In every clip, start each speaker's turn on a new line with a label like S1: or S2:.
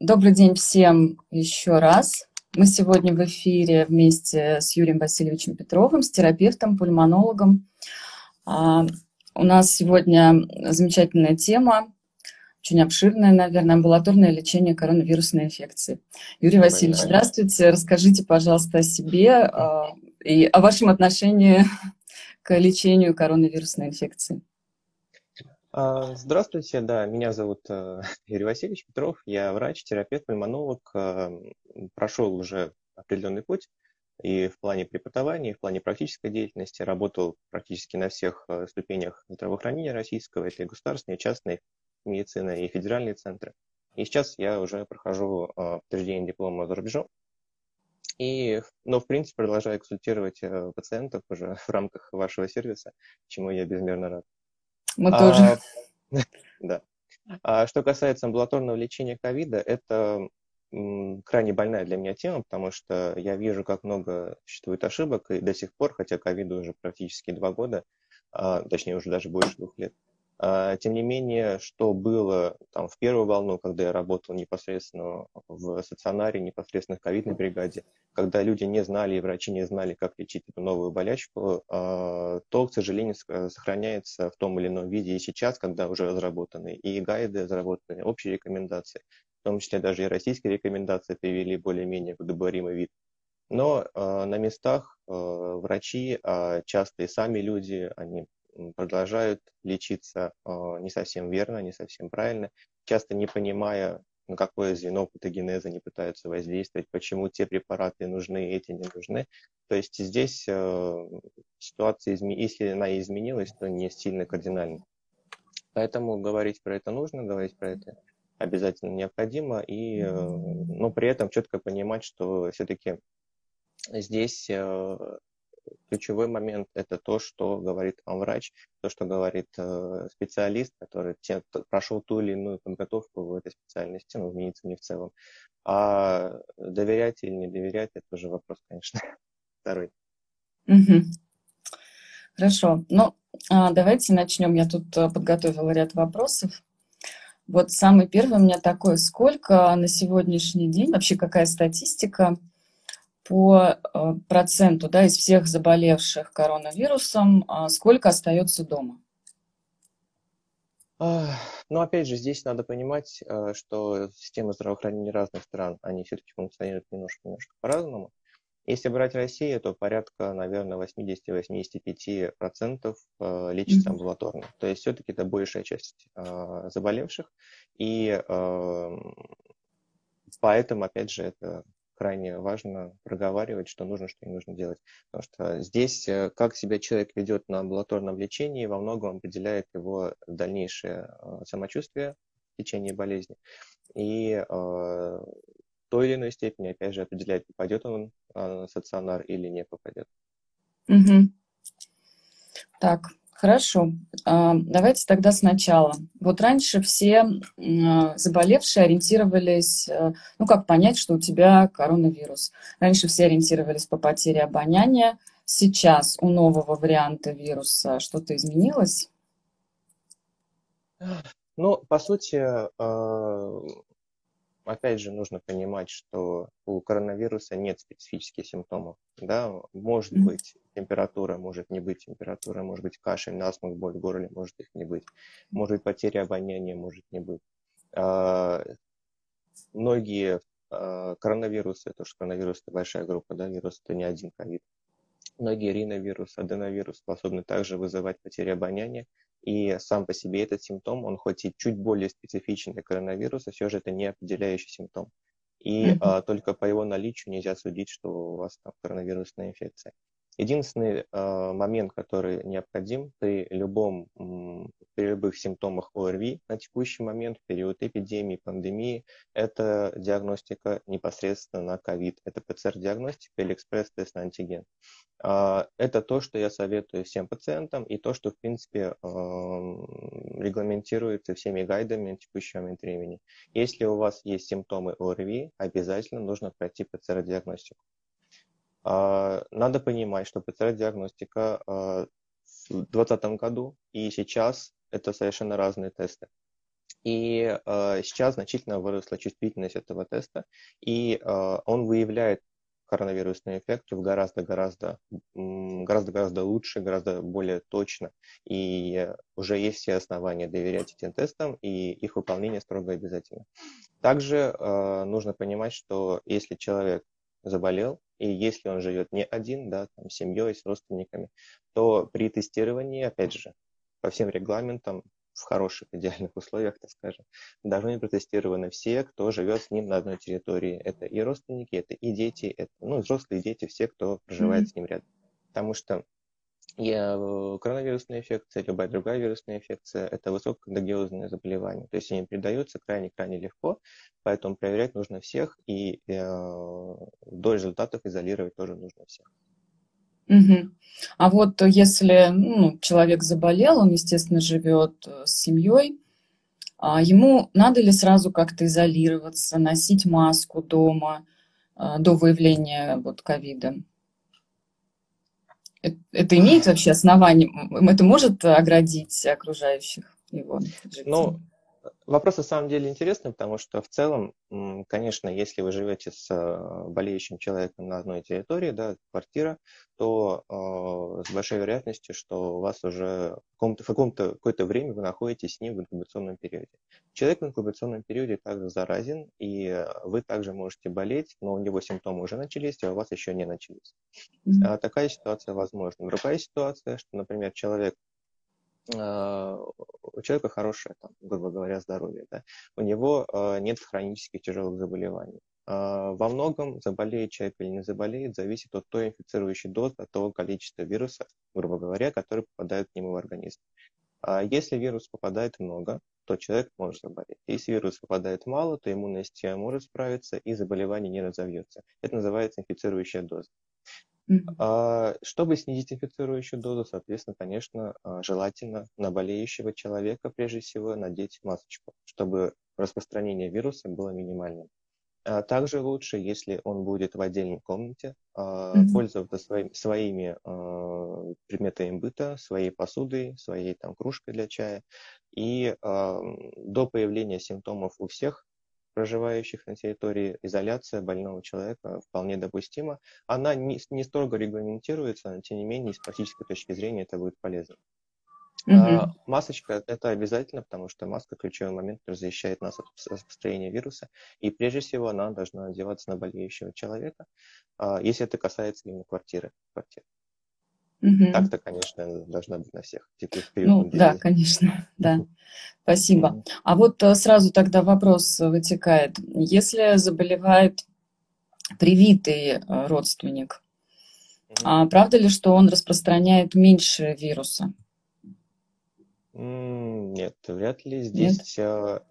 S1: Добрый день всем еще раз. Мы сегодня в эфире вместе с Юрием Васильевичем Петровым, с терапевтом, пульмонологом. А, у нас сегодня замечательная тема, очень обширная, наверное, амбулаторное лечение коронавирусной инфекции. Юрий Васильевич, здравствуйте. Расскажите, пожалуйста, о себе а, и о вашем отношении к лечению коронавирусной инфекции.
S2: А, здравствуйте, да, меня зовут э, Юрий Васильевич Петров, я врач, терапевт, пульмонолог, э, прошел уже определенный путь и в плане преподавания, и в плане практической деятельности, работал практически на всех э, ступенях здравоохранения российского, это и государственная, и частная медицина, и федеральные центры. И сейчас я уже прохожу подтверждение диплома за рубежом, и, но, в принципе, продолжаю консультировать пациентов уже в рамках вашего сервиса, чему я безмерно рад.
S1: Мы а, тоже.
S2: Да. А что касается амбулаторного лечения ковида, это крайне больная для меня тема, потому что я вижу, как много существует ошибок, и до сих пор, хотя ковиду уже практически два года, а, точнее уже даже больше двух лет, тем не менее, что было там в первую волну, когда я работал непосредственно в стационаре, непосредственно в ковидной бригаде, когда люди не знали и врачи не знали, как лечить эту новую болячку, а, то, к сожалению, сохраняется в том или ином виде и сейчас, когда уже разработаны и гайды, разработаны общие рекомендации, в том числе даже и российские рекомендации привели более-менее удобоваримый вид. Но э, на местах врачи, а часто и сами люди, они продолжают лечиться а, не совсем верно, не совсем правильно, часто не понимая, на какое звено патогенеза они пытаются воздействовать, почему те препараты нужны, эти не нужны. То есть здесь э, ситуация, если она изменилась, то не сильно кардинально. Поэтому говорить про это нужно, говорить про это обязательно необходимо, и, э, но при этом четко понимать, что все-таки здесь ключевой момент – это то, что говорит вам врач, то, что говорит э, специалист, который те, прошел ту или иную подготовку в этой специальности, ну, в медицине в целом. А доверять или не доверять – это уже вопрос, конечно, второй.
S1: Хорошо. Ну, а, давайте начнем. Я тут э, подготовила ряд вопросов. Вот самый первый у меня такой. Сколько на сегодняшний день, вообще какая статистика по э, проценту да, из всех заболевших коронавирусом, а сколько остается дома?
S2: Ну, опять же, здесь надо понимать, э, что системы здравоохранения разных стран, они все-таки функционируют немножко-немножко по-разному. Если брать Россию, то порядка, наверное, 80-85% э, лечится амбулаторно. То есть все-таки это большая часть заболевших. И поэтому, опять же, это крайне важно проговаривать, что нужно, что не нужно делать. Потому что здесь, э, как себя человек ведет на амбулаторном лечении, во многом определяет его дальнейшее э, самочувствие в течение болезни. И э, той или иной степени, опять же, определяет, попадет он на стационар или не попадет.
S1: Угу. Так, Хорошо. А, давайте тогда сначала. Вот раньше все заболевшие ориентировались, э, ну как понять, что у тебя коронавирус. Раньше все ориентировались по потере обоняния. Сейчас у нового варианта вируса что-то изменилось?
S2: Ну, по сути, э, опять же, нужно понимать, что у коронавируса нет специфических симптомов. Да? Может mm-hmm. быть температура, может не быть температура, может быть кашель, насморк, боль в горле, может их не быть. Может быть потеря обоняния, может не быть. А, многие а, коронавирусы, то, что коронавирус это большая группа, да, вирус это не один ковид. Многие риновирус, аденовирус способны также вызывать потерю обоняния, и сам по себе этот симптом, он хоть и чуть более специфичен для коронавируса, все же это не определяющий симптом. И mm-hmm. а, только по его наличию нельзя судить, что у вас там коронавирусная инфекция. Единственный э, момент, который необходим при любом, при любых симптомах ОРВИ на текущий момент, в период эпидемии, пандемии, это диагностика непосредственно на ковид. Это ПЦР-диагностика или экспресс-тест на антиген. Э, это то, что я советую всем пациентам и то, что, в принципе, э, регламентируется всеми гайдами на текущий момент времени. Если у вас есть симптомы ОРВИ, обязательно нужно пройти ПЦР-диагностику. А, надо понимать, что ПЦР-диагностика а, в 2020 году и сейчас это совершенно разные тесты. И э, сейчас значительно выросла чувствительность этого теста, и он выявляет коронавирусный эффект в гораздо-гораздо гораздо-гораздо лучше, гораздо более точно. И уже есть все основания доверять этим тестам, и их выполнение строго обязательно. Также нужно понимать, что если человек заболел, и если он живет не один, да, там, с семьей, с родственниками, то при тестировании, опять же, по всем регламентам, в хороших, идеальных условиях, так скажем, должны быть протестированы все, кто живет с ним на одной территории. Это и родственники, это и дети, это, ну, взрослые дети, все, кто проживает mm-hmm. с ним рядом. Потому что я, э, коронавирусная инфекция, любая другая вирусная инфекция – это высококонтагиозное заболевание. То есть они передаются крайне-крайне легко, поэтому проверять нужно всех, и э, до результатов изолировать тоже нужно всех.
S1: Угу. А вот если ну, человек заболел, он, естественно, живет э, с семьей, а ему надо ли сразу как-то изолироваться, носить маску дома э, до выявления вот ковида? Это имеет вообще основание? Это может оградить окружающих его жителей?
S2: Ну, Вопрос на самом деле интересный, потому что в целом, конечно, если вы живете с э, болеющим человеком на одной территории, да, квартира, то э, с большой вероятностью, что у вас уже в каком-то, в каком-то какое-то время вы находитесь с ним в инкубационном периоде. Человек в инкубационном периоде также заразен, и вы также можете болеть, но у него симптомы уже начались, а у вас еще не начались. Mm-hmm. Такая ситуация возможна. Другая ситуация, что, например, человек а, у человека хорошее, там, грубо говоря, здоровье, да, у него э, нет хронических тяжелых заболеваний. Э, во многом, заболеет человек или не заболеет, зависит от той инфицирующей дозы, от того количества вируса, грубо говоря, которые попадают к нему в организм. А если вирус попадает много, то человек может заболеть. Если вирус попадает мало, то иммунная система может справиться и заболевание не разовьется. Это называется инфицирующая доза. А, чтобы снизить инфицирующую дозу, соответственно, конечно, а, желательно на болеющего человека, прежде всего, надеть масочку, чтобы распространение вируса было минимальным. А также лучше, если он будет в отдельной комнате, mm-hmm. пользоваться своим, своими предметами быта, своей посудой, своей там, кружкой для чая. И до появления симптомов у всех проживающих на территории, изоляция больного человека вполне допустима. Она не, не строго регламентируется, но тем не менее, с практической точки зрения это будет полезно. Угу. А, масочка это обязательно, потому что маска ключевой момент защищает нас от распространения вируса. И прежде всего она должна одеваться на болеющего человека, а, если это касается именно квартиры. квартиры. Угу. Так-то, конечно, должна быть на всех.
S1: Ну, да, конечно, да. Спасибо. А вот э, сразу тогда вопрос вытекает. Если заболевает привитый э, родственник, угу. а правда ли, что он распространяет меньше вируса?
S2: Нет, вряд ли. Здесь Нет?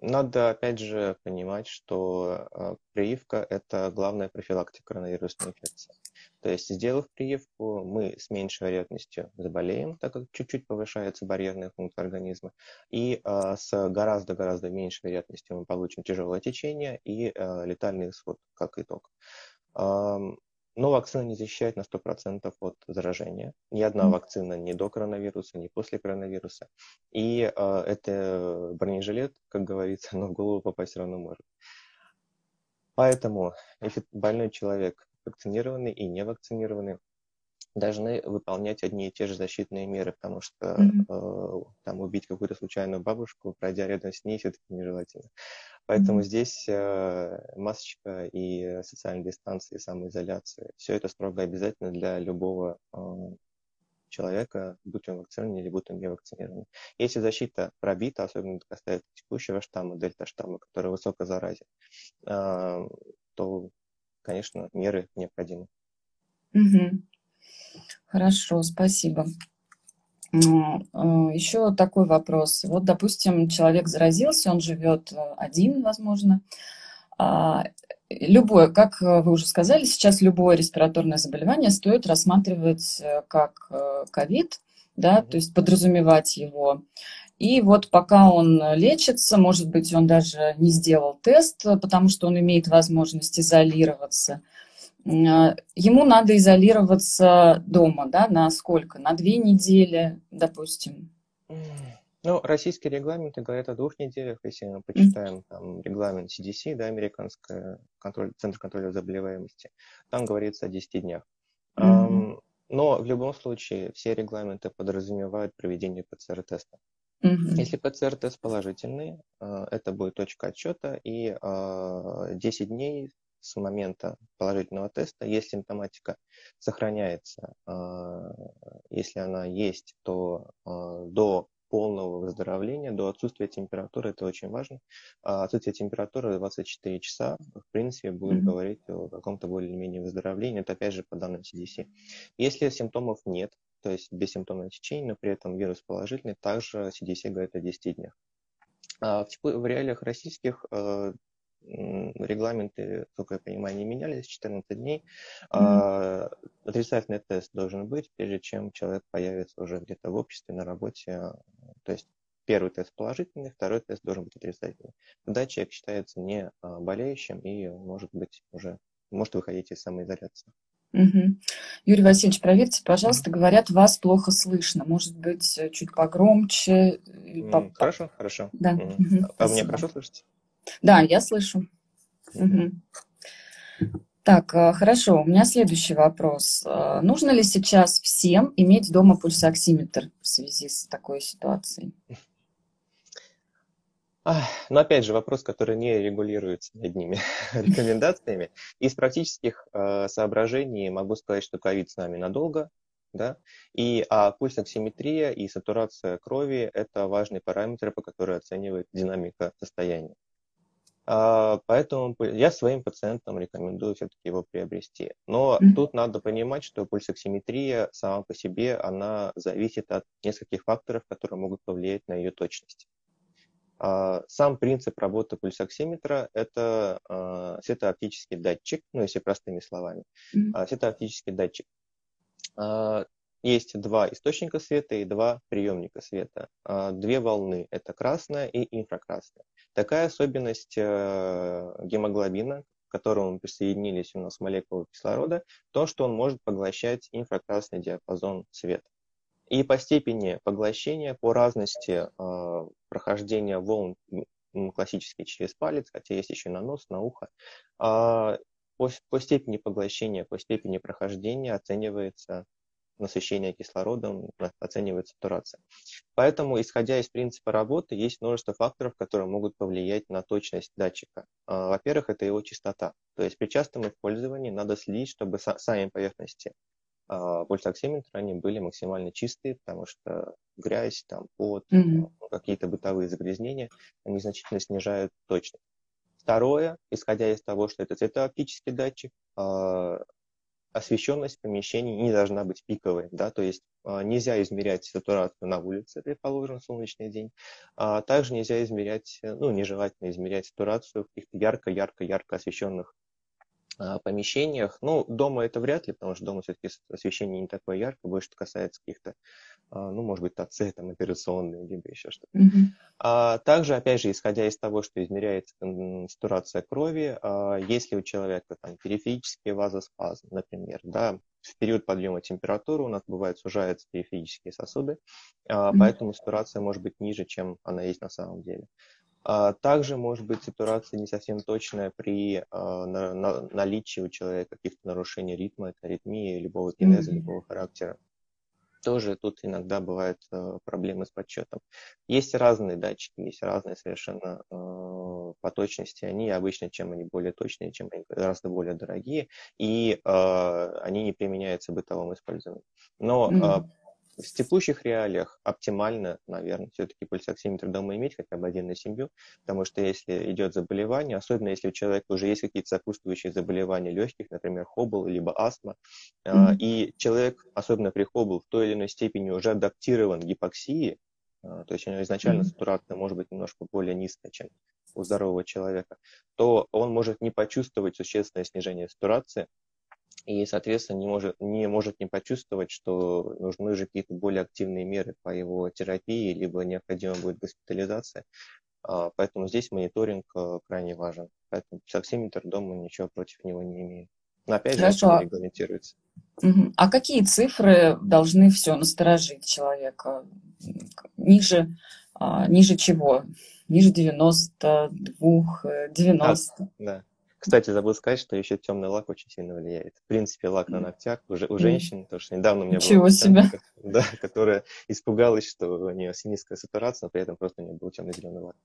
S2: Надо, опять же, понимать, что э, прививка – это главная профилактика коронавирусной инфекции. То есть, сделав прививку, мы с меньшей вероятностью заболеем, так как чуть-чуть повышается барьерная функция организма, и э, с гораздо-гораздо меньшей вероятностью мы получим тяжелое течение и э, летальный исход как итог. Но вакцина не защищает на 100% от заражения. Ни одна mm. вакцина ни до коронавируса, ни после коронавируса. И э, это бронежилет, как говорится, но в голову попасть все равно может. Поэтому если больной человек вакцинированный и не вакцинированный, должны выполнять одни и те же защитные меры, потому что mm-hmm. э, там убить какую-то случайную бабушку, пройдя рядом с ней, все-таки нежелательно. Поэтому mm-hmm. здесь э, масочка и социальная дистанция, и самоизоляция, все это строго обязательно для любого э, человека, будь он вакцинирован или будь он не вакцинирован. Если защита пробита, особенно это касается текущего штамма, дельта-штамма, который высоко заразен, э, то, конечно, меры необходимы.
S1: Угу. Хорошо, спасибо. Э, Еще такой вопрос. Вот, допустим, человек заразился, он живет э, один, возможно. А, любое, как вы уже сказали, сейчас любое респираторное заболевание стоит рассматривать э, как ковид, да, то есть подразумевать его. И вот пока он лечится, может быть, он даже не сделал тест, потому что он имеет возможность изолироваться – ему надо изолироваться дома, да, на сколько? На две недели, допустим.
S2: Ну, российские регламенты говорят о двух неделях. Если мы почитаем там, регламент CDC, да, американская контроль, Центр контроля заболеваемости, там говорится о 10 днях. Mm-hmm. Но в любом случае все регламенты подразумевают проведение ПЦР-теста. Mm-hmm. Если ПЦР-тест положительный, э, это будет точка отсчета, и 10 э, дней с момента положительного теста, если симптоматика сохраняется, э, если она есть, то до полного выздоровления, до отсутствия температуры, это очень важно. А отсутствие температуры 24 часа, в принципе, будет mm-hmm. говорить о каком-то более-менее выздоровлении, это опять же по данным CDC. Если симптомов нет, то есть без симптомного течения, но при этом вирус положительный, также CDC говорит о 10 днях. А в, в реалиях российских э, регламенты, как я понимаю, не менялись 14 дней. Mm-hmm. Отрицательный тест должен быть, прежде чем человек появится уже где-то в обществе, на работе. То есть первый тест положительный, второй тест должен быть отрицательный. Тогда человек считается не а, болеющим и может быть уже может выходить из самоизоляции.
S1: Угу. Юрий Васильевич, проверьте, пожалуйста, говорят, вас плохо слышно. Может быть, чуть погромче.
S2: Хорошо, хорошо.
S1: Да.
S2: Угу. А вы меня хорошо слышите?
S1: Да, я слышу. Угу. Так, э, хорошо. У меня следующий вопрос. Э, нужно ли сейчас всем иметь дома пульсоксиметр в связи с такой ситуацией?
S2: Но опять же, вопрос, который не регулируется одними рекомендациями. Из практических э, соображений могу сказать, что ковид с нами надолго, да, и а пульсоксиметрия и сатурация крови – это важные параметры, по которым оценивает динамика состояния. А, поэтому я своим пациентам рекомендую все-таки его приобрести. Но mm-hmm. тут надо понимать, что пульсоксиметрия сама по себе, она зависит от нескольких факторов, которые могут повлиять на ее точность. А, сам принцип работы пульсоксиметра – это а, светооптический датчик, ну, если простыми словами, mm-hmm. светооптический датчик. Есть два источника света и два приемника света. Две волны – это красная и инфракрасная. Такая особенность э, гемоглобина, к которому присоединились у нас молекулы кислорода, то, что он может поглощать инфракрасный диапазон света. И по степени поглощения, по разности э, прохождения волн классически через палец, хотя есть еще на нос, на ухо, по, по степени поглощения, по степени прохождения оценивается насыщения кислородом оценивается сатурация. Поэтому, исходя из принципа работы, есть множество факторов, которые могут повлиять на точность датчика. А, во-первых, это его частота. То есть при частом использовании надо следить, чтобы сами поверхности а, пульсоксиметра они были максимально чистые, потому что грязь, там, пот, mm-hmm. какие-то бытовые загрязнения, они значительно снижают точность. Второе, исходя из того, что это цветооптический датчик, освещенность помещений не должна быть пиковой, да, то есть а, нельзя измерять сатурацию на улице, предположим, солнечный день, а также нельзя измерять, ну, нежелательно измерять сатурацию в каких-то ярко-ярко-ярко освещенных а, помещениях. Ну, дома это вряд ли, потому что дома все-таки освещение не такое яркое, больше касается каких-то, ну, может быть, ТАЦ, там, операционные, либо еще что-то. Mm-hmm. А также, опять же, исходя из того, что измеряется сатурация крови, а, если у человека там периферический вазоспазм, например, да, в период подъема температуры у нас бывает сужаются периферические сосуды, mm-hmm. поэтому сатурация может быть ниже, чем она есть на самом деле. А, также может быть ситуация не совсем точная при а, наличии у человека каких-то нарушений ритма, это аритмии, любого кинеза, mm-hmm. любого характера. Тоже тут иногда бывают а, проблемы с подсчетом. Есть разные датчики, есть разные совершенно по точности. Они обычно, чем они более точные, чем они гораздо более дорогие, и они не применяются в бытовом использовании. Но mm-hmm в текущих реалиях оптимально, наверное, все-таки пульсоксиметр дома иметь хотя бы один на семью, потому что если идет заболевание, особенно если у человека уже есть какие-то сопутствующие заболевания легких, например, хобл, либо астма, mm-hmm. и человек, особенно при хобл, в той или иной степени уже адаптирован к гипоксии, а, то есть у него изначально mm-hmm. сатурация может быть немножко более низкая, чем у здорового человека, то он может не почувствовать существенное снижение сатурации, и, соответственно, не может, не может не почувствовать, что нужны же какие-то более активные меры по его терапии, либо необходима будет госпитализация. А, поэтому здесь мониторинг э, крайне важен. Поэтому соксиметр дома ничего против него не имеет. Но опять же,
S1: Хорошо.
S2: это не регламентируется.
S1: А какие цифры должны все насторожить человека? Ниже, а, ниже чего? Ниже 92, э, 90.
S2: Да. Кстати, забыл сказать, что еще темный лак очень сильно влияет. В принципе, лак на ногтях уже у женщин, потому что недавно у меня
S1: Ничего
S2: была пациентка, да, которая испугалась, что у нее синистская сатурация, но при этом просто у нее был темно-зеленый лак.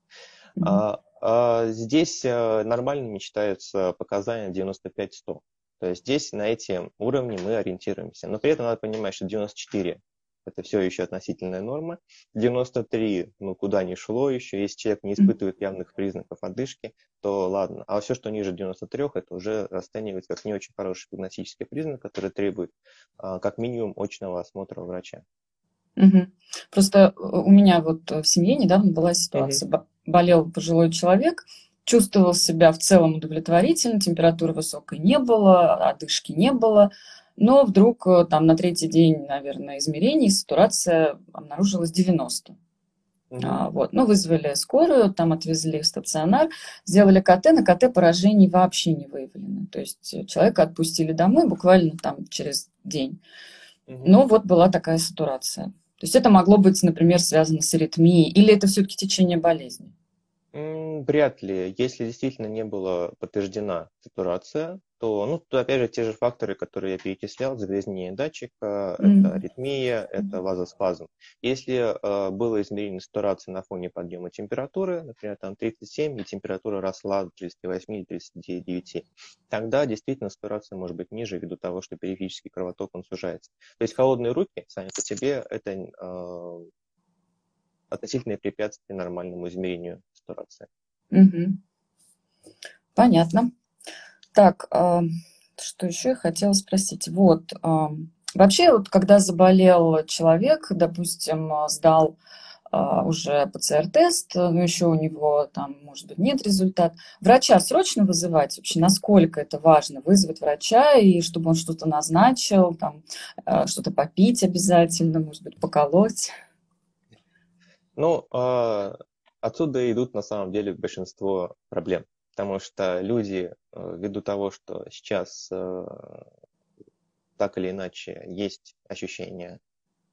S2: А, а здесь а, нормальными считаются показания 95-100. То есть здесь на эти уровни мы ориентируемся. Но при этом надо понимать, что 94 это все еще относительная норма. 93, ну куда ни шло еще, если человек не испытывает явных признаков одышки, то ладно. А все, что ниже 93, это уже расценивается как не очень хороший прогностический признак, который требует а, как минимум очного осмотра врача.
S1: Мгм. Просто у меня вот в семье недавно была ситуация. Бо- Болел пожилой человек, чувствовал себя в целом удовлетворительно, температуры высокой не было, одышки не было, но вдруг э, там на третий день, наверное, измерений сатурация обнаружилась 90. А, вот. Ну, вызвали скорую, там отвезли в стационар, сделали КТ, на КТ поражений вообще не выявлено. То есть э, человека отпустили домой буквально там через день.
S2: Мгм.
S1: Но вот была такая сатурация. То есть это могло быть, например, связано с аритмией, или это все-таки течение болезни?
S2: Вряд ли. Если действительно не была подтверждена сатурация, то, ну, то опять же те же факторы, которые я перечислял, загрязнение датчика,
S1: Мгм.
S2: это аритмия, это вазоспазм. Если э, было измерение сатурации на фоне подъема температуры, например, там 37, и температура росла до 38 или 39, тогда действительно сатурация может быть ниже ввиду того, что периферический кровоток он сужается. То есть холодные руки сами по себе это э, относительное препятствие нормальному измерению сатурации.
S1: Мгм. Понятно. Так, а, что еще я хотела спросить? Вот, а, вообще, вот когда заболел человек, допустим, а, сдал уже ПЦР-тест, но еще у него там, может быть, нет результата, врача срочно вызывать вообще? Насколько это важно? Вызвать врача, и чтобы он что-то назначил, там, что-то попить обязательно, может быть, поколоть?
S2: Ну, отсюда идут на самом деле большинство проблем, потому что люди, э, ввиду того, что сейчас э, так или иначе есть ощущение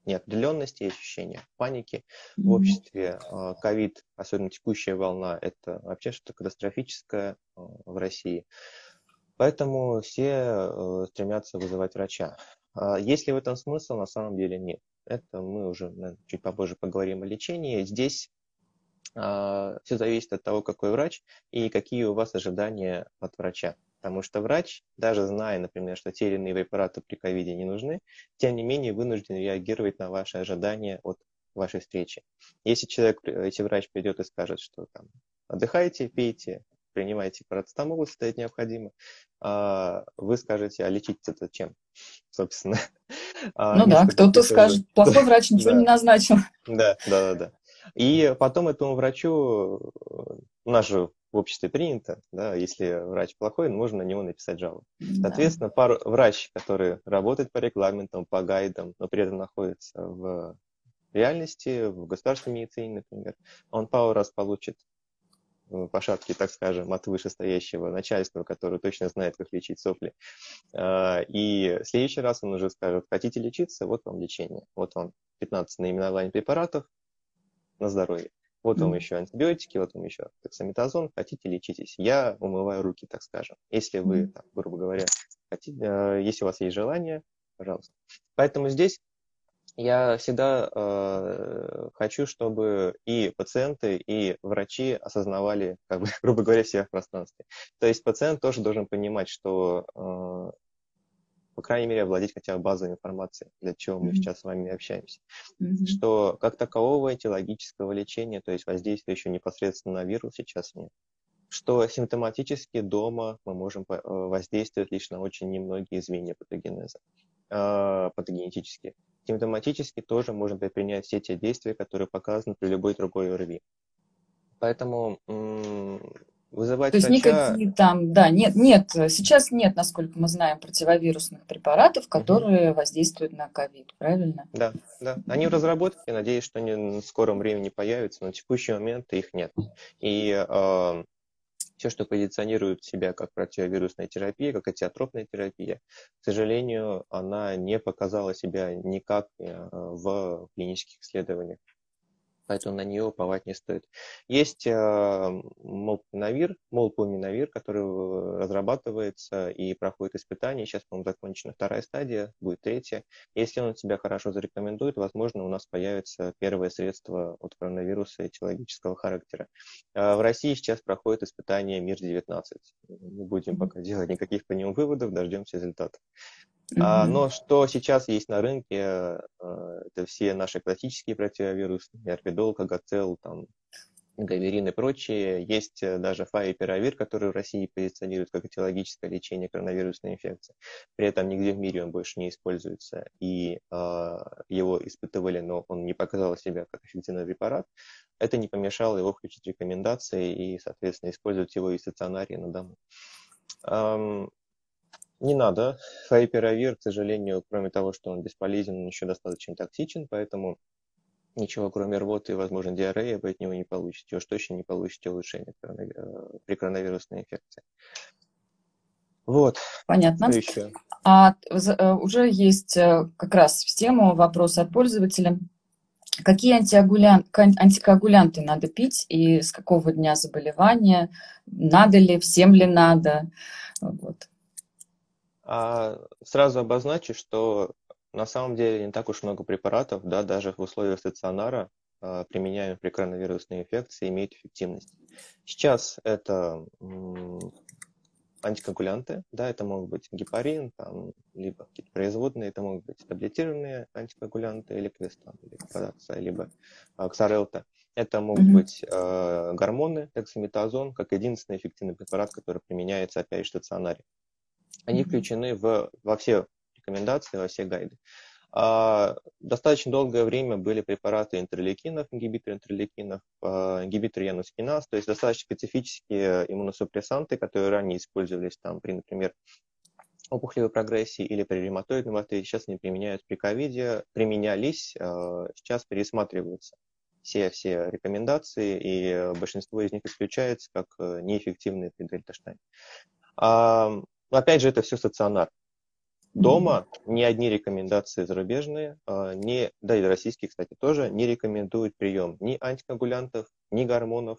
S2: неопределенности, ощущение паники в обществе. А, Ковид, особенно текущая волна, это вообще что-то катастрофическое э, в России. Поэтому все э, стремятся вызывать врача. А Есть ли в этом смысл? На самом деле нет. Это мы уже наверное, чуть попозже поговорим о лечении. Здесь все зависит от того, какой врач и какие у вас ожидания от врача. Потому что врач, даже зная, например, что те или иные препараты при ковиде не нужны, тем не менее вынужден реагировать на ваши ожидания от вашей встречи. Если человек, если врач придет и скажет, что там отдыхайте, пейте, принимайте парацетамол, если это необходимо, а, вы скажете, а лечить это чем, собственно? А,
S1: Ну да, кто-то скажет, плохой врач ничего не назначил.
S2: Да, да, да, да. И потом этому врачу, э, у нас же в обществе принято, да, если врач плохой, можно на него написать жалобу.
S1: Да.
S2: Соответственно, пару, врач, который работает по регламентам, по гайдам, но при этом находится в реальности, в государственной медицине, например, он пару раз получит э, по шапке, так скажем, от вышестоящего начальства, которое точно знает, как лечить сопли. А, И в следующий раз он уже скажет, хотите лечиться, вот вам лечение. Вот вам 15 наименований препаратов на здоровье. Вот вам еще антибиотики, вот вам еще дексаметазон, хотите лечитесь. Я умываю руки, так скажем. Если вы, там, грубо говоря, хотите, э, если у вас есть желание, пожалуйста. Поэтому здесь я всегда э, хочу, чтобы и пациенты, и врачи осознавали, как бы, грубо говоря, себя в пространстве. То есть пациент тоже должен понимать, что, э, по крайней мере, овладеть хотя бы базовой информацией, для чего мы
S1: Мгм.
S2: сейчас с вами общаемся
S1: Мгм.
S2: что как такового этиологического лечения, то есть воздействия еще непосредственно на вирус сейчас нет. Что симптоматически дома мы можем э, воздействовать лишь на очень немногие звенья патогенеза, э, патогенетические. Симптоматически тоже можно предпринять все те действия, которые показаны при любой другой ОРВИ. Поэтому вызывать
S1: То есть
S2: врача...
S1: никакие там, да, нет, нет, сейчас нет, насколько мы знаем, противовирусных препаратов, которые воздействуют на ковид, правильно?
S2: Да, да. Они в разработке, надеюсь, что они в скором времени появятся, но на текущий момент их нет. И э, все, что позиционирует себя как противовирусная терапия, как атиотропная терапия, к сожалению, она не показала себя никак э, в клинических исследованиях поэтому на нее уповать не стоит. Есть э, молпинавир, молпуминавир, который э, разрабатывается и проходит испытания. Сейчас, по-моему, закончена вторая стадия, будет третья. Если он себя хорошо зарекомендует, возможно, у нас появится первое средство от коронавируса этиологического характера. Э, в России сейчас проходит испытание МИР-19. Не будем пока делать никаких по нему выводов, дождемся результатов. Mm-hmm. Но что сейчас есть на рынке, э, это все наши классические противовирусы, Арбидол, Кагацел, там, Гаверин и прочие. Есть э, даже фаипиравир, который в России позиционируют как этиологическое лечение коронавирусной инфекции. При этом нигде в мире он больше не используется. И э, его испытывали, но он не показал себя как эффективный препарат. Это не помешало его включить рекомендации и, соответственно, использовать его и в стационаре, и на дому. Не надо. Хайперавир, к сожалению, кроме того, что он бесполезен, он еще достаточно токсичен, поэтому ничего, кроме рвоты и, возможно, диареи вы от него не получите. Уж точно не получите улучшения при коронавирусной инфекции. Вот.
S1: Понятно. Еще? А э, уже есть э, как раз в тему вопрос от пользователя. Какие антикоагулян... антикоагулянты надо пить и с какого дня заболевания? Надо ли, всем ли надо? Вот.
S2: А сразу обозначу, что на самом деле не так уж много препаратов, да, даже в условиях стационара, а, применяемых при коронавирусной инфекции, имеют эффективность. Сейчас это антикоагулянты, да, это могут быть гепарин, там, либо какие-то производные, это могут быть таблетированные антикоагулянты, или квестан, или квадация, либо а, ксарелта. Это могут mm-hmm. быть э, гормоны, дексаметазон, как единственный эффективный препарат, который применяется, опять же, в стационаре. Они включены в, во все рекомендации, во все гайды. А, достаточно долгое время были препараты интерлейкинов, ингибиторы интерлейкинов, а, ингибиторы янускиназ, то есть достаточно специфические иммуносупрессанты, которые ранее использовались там при, например, опухолевой прогрессии или при ревматоидном артрите, сейчас они применяют при ковиде, применялись, а, сейчас пересматриваются все, все рекомендации, и большинство из них исключается как э, неэффективные при дельташтаме. Но опять же, это все стационар. Дома ни одни рекомендации зарубежные, а, не, да и российские, кстати, тоже не рекомендуют прием ни антикоагулянтов, ни гормонов,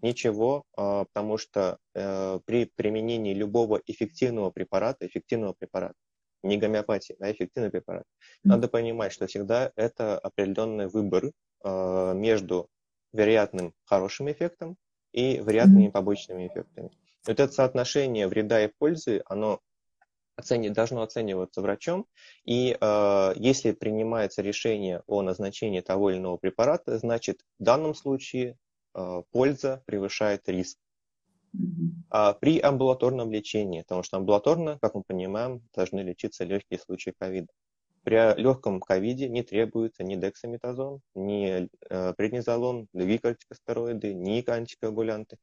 S2: ничего, а, потому что э, при применении любого эффективного препарата, эффективного препарата, не гомеопатии, а эффективный препарат, надо понимать, что всегда это определенный выбор а, между вероятным хорошим эффектом и вероятными побочными эффектами. Вот это соотношение вреда и пользы, оно оцени, должно оцениваться врачом, и э, если принимается решение о назначении того или иного препарата, значит в данном случае э, польза превышает риск. А при амбулаторном лечении, потому что амбулаторно, как мы понимаем, должны лечиться легкие случаи ковида. При легком ковиде не требуется ни дексаметазон, ни э, преднизолон, ни кортикостероиды, ни антикоагулянты.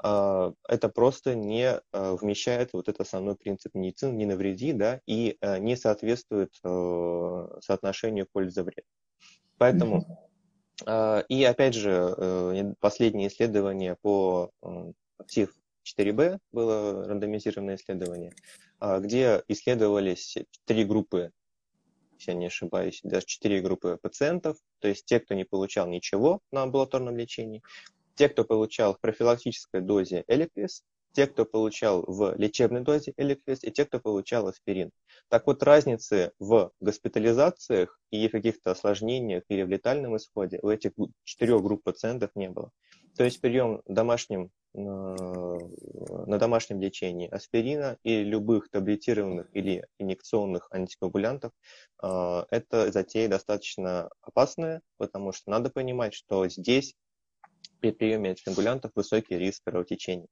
S2: А, это просто не а, вмещает вот этот основной принцип медицины, не навреди, да, и а, не соответствует соотношению пользы-вред. Поэтому, и опять же, последнее исследование по ПСИФ 4Б было рандомизированное исследование, где исследовались три группы если я не ошибаюсь, даже четыре группы пациентов, то есть те, кто не получал ничего на амбулаторном лечении, те, кто получал в профилактической дозе эликвис, те, кто получал в лечебной дозе эликвис, и те, кто получал аспирин. Так вот, разницы в госпитализациях и в каких-то осложнениях или в летальном исходе у этих четырех групп пациентов не было. То есть прием домашним, на домашнем лечении аспирина и любых таблетированных или инъекционных антикоагулянтов э, это затея достаточно опасная, потому что надо понимать, что здесь при приеме антикоагулянтов высокий риск кровотечения.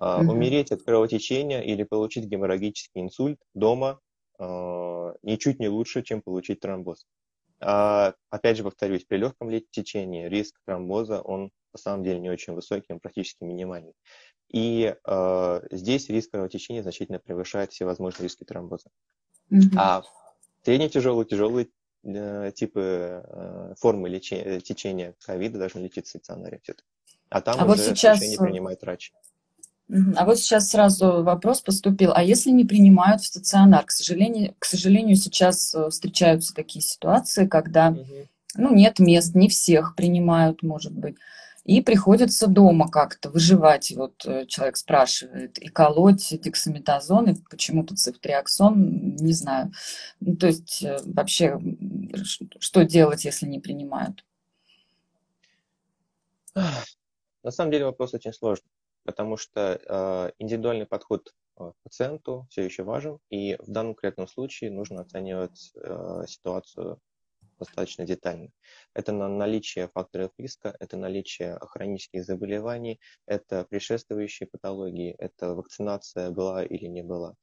S2: Mm-hmm. Умереть от кровотечения или получить геморрагический инсульт дома а, ничуть не лучше, чем получить тромбоз. А, опять же повторюсь, при легком течении риск тромбоза, он на самом деле не очень высокий, он практически минимальный. И э, здесь риск кровотечения значительно превышает все возможные риски тромбоза. Mm-hmm. А средне тяжелый, тяжелый типы э, формы лечения, течения ковида должны лечиться в стационаре все-таки. А там а уже вот сейчас... решение принимает врач.
S1: А вот сейчас сразу вопрос поступил. А если не принимают в стационар? К сожалению, к сожалению сейчас э, встречаются такие ситуации, когда угу. ну, нет мест, не всех принимают, может быть. И приходится дома как-то выживать. Вот э, человек спрашивает, и колоть дексаметазон, и почему-то цифтриаксон, не знаю. Ну, то есть э, вообще, что делать, если не принимают?
S2: На самом деле вопрос очень сложный потому что э, индивидуальный подход к пациенту все еще важен, и в данном конкретном случае нужно оценивать э, ситуацию достаточно детально. Это на наличие факторов риска, это наличие хронических заболеваний, это предшествующие патологии, это вакцинация была или не была.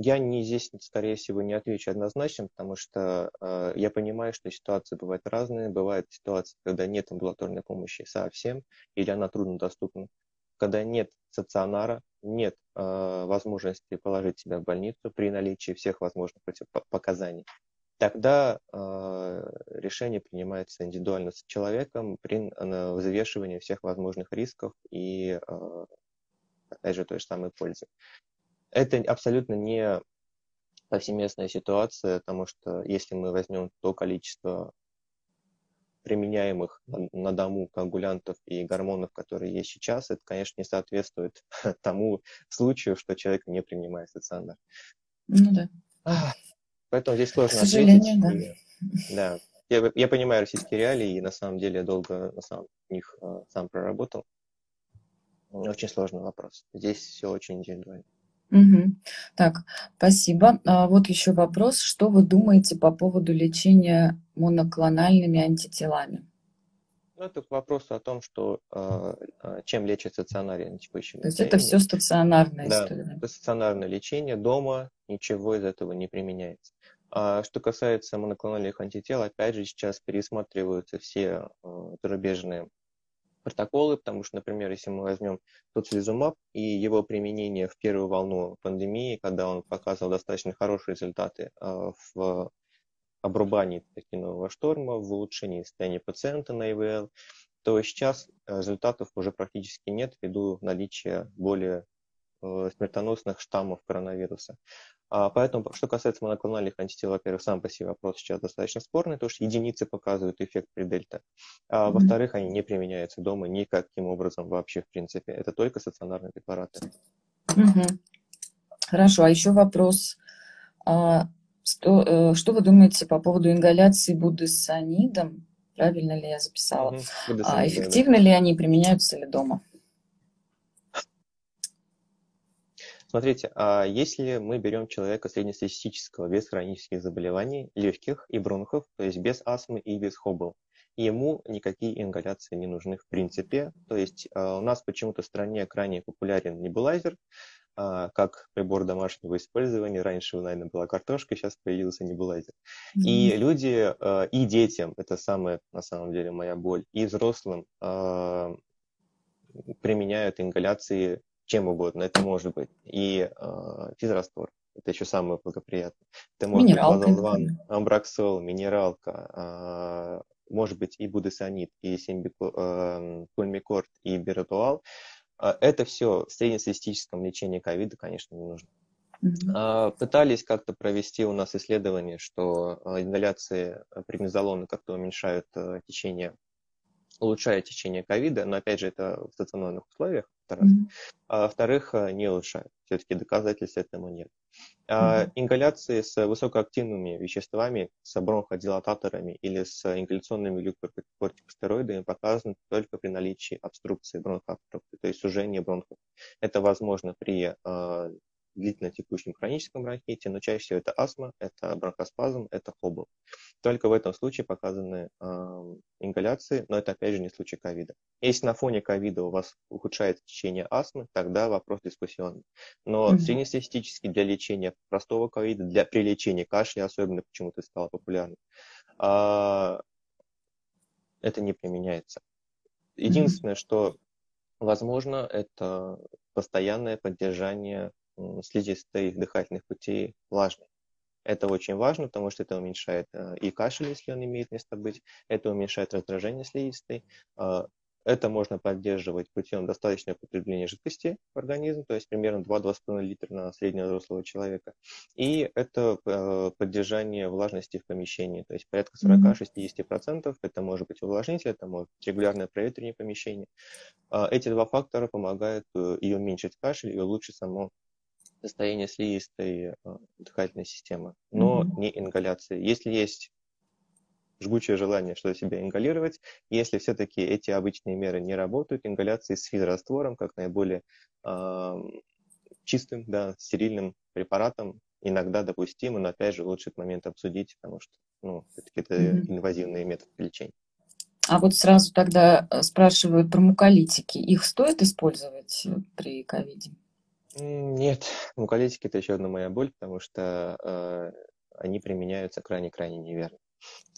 S2: Я не здесь, скорее всего, не отвечу однозначно, потому что э, я понимаю, что ситуации бывают разные. Бывают ситуации, когда нет амбулаторной помощи совсем, или она труднодоступна. Когда нет стационара, нет э, возможности положить себя в больницу при наличии всех возможных противопоказаний. Тогда э, решение принимается индивидуально с человеком при э, взвешивании всех возможных рисков и, э, опять же, той же самой пользы это абсолютно не повсеместная ситуация, потому что если мы возьмем то количество применяемых на дому коагулянтов и гормонов, которые есть сейчас, это, конечно, не соответствует тому случаю, что человек не принимает стационар.
S1: Ну да.
S2: Поэтому здесь сложно К ответить. Да. Да. Я, я понимаю российские реалии, и на самом деле я долго на самом них э, сам проработал. Очень сложный вопрос. Здесь все очень индивидуально.
S1: Угу. Так, спасибо. А вот еще вопрос. Что вы думаете по поводу лечения моноклональными антителами?
S2: Ну, это вопрос о том, что э, чем лечат стационаре на
S1: текущем То есть это все стационарная
S2: да,
S1: история?
S2: это стационарное лечение. Дома ничего из этого не применяется. А что касается моноклональных антител, опять же, сейчас пересматриваются все э, зарубежные протоколы, потому что, например, если мы возьмем тоцилизумаб и его применение в первую волну пандемии, когда он показывал достаточно хорошие результаты а, в обрубании токинового шторма, в улучшении состояния пациента на ИВЛ, то сейчас результатов уже практически нет ввиду наличия более э, смертоносных штаммов коронавируса. А, поэтому, что касается моноклональных антител, во-первых, сам по себе вопрос сейчас достаточно спорный, потому что единицы показывают эффект при дельта. А, во-вторых, они не применяются дома никаким образом вообще, в принципе. Это только стационарные препараты.
S1: Угу. Хорошо, а еще вопрос. А, что, э, что вы думаете по поводу ингаляции будесонидом? Правильно ли я записала? Угу. А, эффективно да. ли они применяются ли дома?
S2: Смотрите, а если мы берем человека среднестатистического без хронических заболеваний, легких и бронхов, то есть без астмы и без хоббл, ему никакие ингаляции не нужны в принципе. То есть а, у нас почему-то в стране крайне популярен небулайзер, как прибор домашнего использования. Раньше, наверное, была картошка, сейчас появился небулайзер. Mm-hmm. И люди, и детям, это самая, на самом деле, моя боль, и взрослым применяют ингаляции чем угодно. Это может быть и физраствор, это еще самое благоприятное. Это может минералка, быть базалван, амбраксол, минералка, может быть и будесонид, и пульмикорд, и бератуал. Э, это все в среднестатистическом лечении ковида, конечно, не нужно. Mm-hmm. Пытались как-то провести у нас исследование, что ингаляции преднизолона как-то уменьшают течение улучшает течение ковида, но опять же это в стационарных условиях, Mm-hmm. А во-вторых, не улучшает. Все-таки доказательств этому нет. Mm-hmm. Ингаляции с высокоактивными веществами, с бронходилататорами или с ингаляционными глюкокортикостероидами показаны только при наличии обструкции бронхообструкции, то есть сужения бронхов. Это возможно при а, длительно текущем хроническом бронхите, но чаще всего это астма, это бронхоспазм, это хобл. Только в этом случае показаны э, ингаляции, но это опять же не случай ковида. Если на фоне ковида у вас ухудшается течение астмы, тогда вопрос дискуссионный. Но mm-hmm. среднестатистически для лечения простого ковида, для при лечении кашля особенно почему-то стало популярным, э, это не применяется. Единственное, mm-hmm. что возможно, это постоянное поддержание слизистой дыхательных путей влажной. Это очень важно, потому что это уменьшает э, и кашель, если он имеет место быть, это уменьшает раздражение слизистой, э, Это можно поддерживать путем достаточного потребления жидкости в организм, то есть примерно 2-2,5 литра на среднего взрослого человека. И это э, поддержание влажности в помещении, то есть порядка 40-60%. Это может быть увлажнитель, это может быть регулярное проветривание помещения. Э, эти два фактора помогают э, и уменьшить кашель, и улучшить само состояние слизистой э, дыхательной системы, но mm-hmm. не ингаляции. Если есть жгучее желание что себя ингалировать. Если все-таки эти обычные меры не работают, ингаляции с физраствором, как наиболее э, чистым, да, стерильным препаратом, иногда допустимы, но опять же лучше этот момент обсудить, потому что ну, все-таки это mm-hmm. инвазивные методы лечения.
S1: А вот сразу тогда э, спрашивают про муколитики. Их стоит использовать э, при ковиде?
S2: Нет, муколитики это еще одна моя боль, потому что э, они применяются крайне-крайне неверно.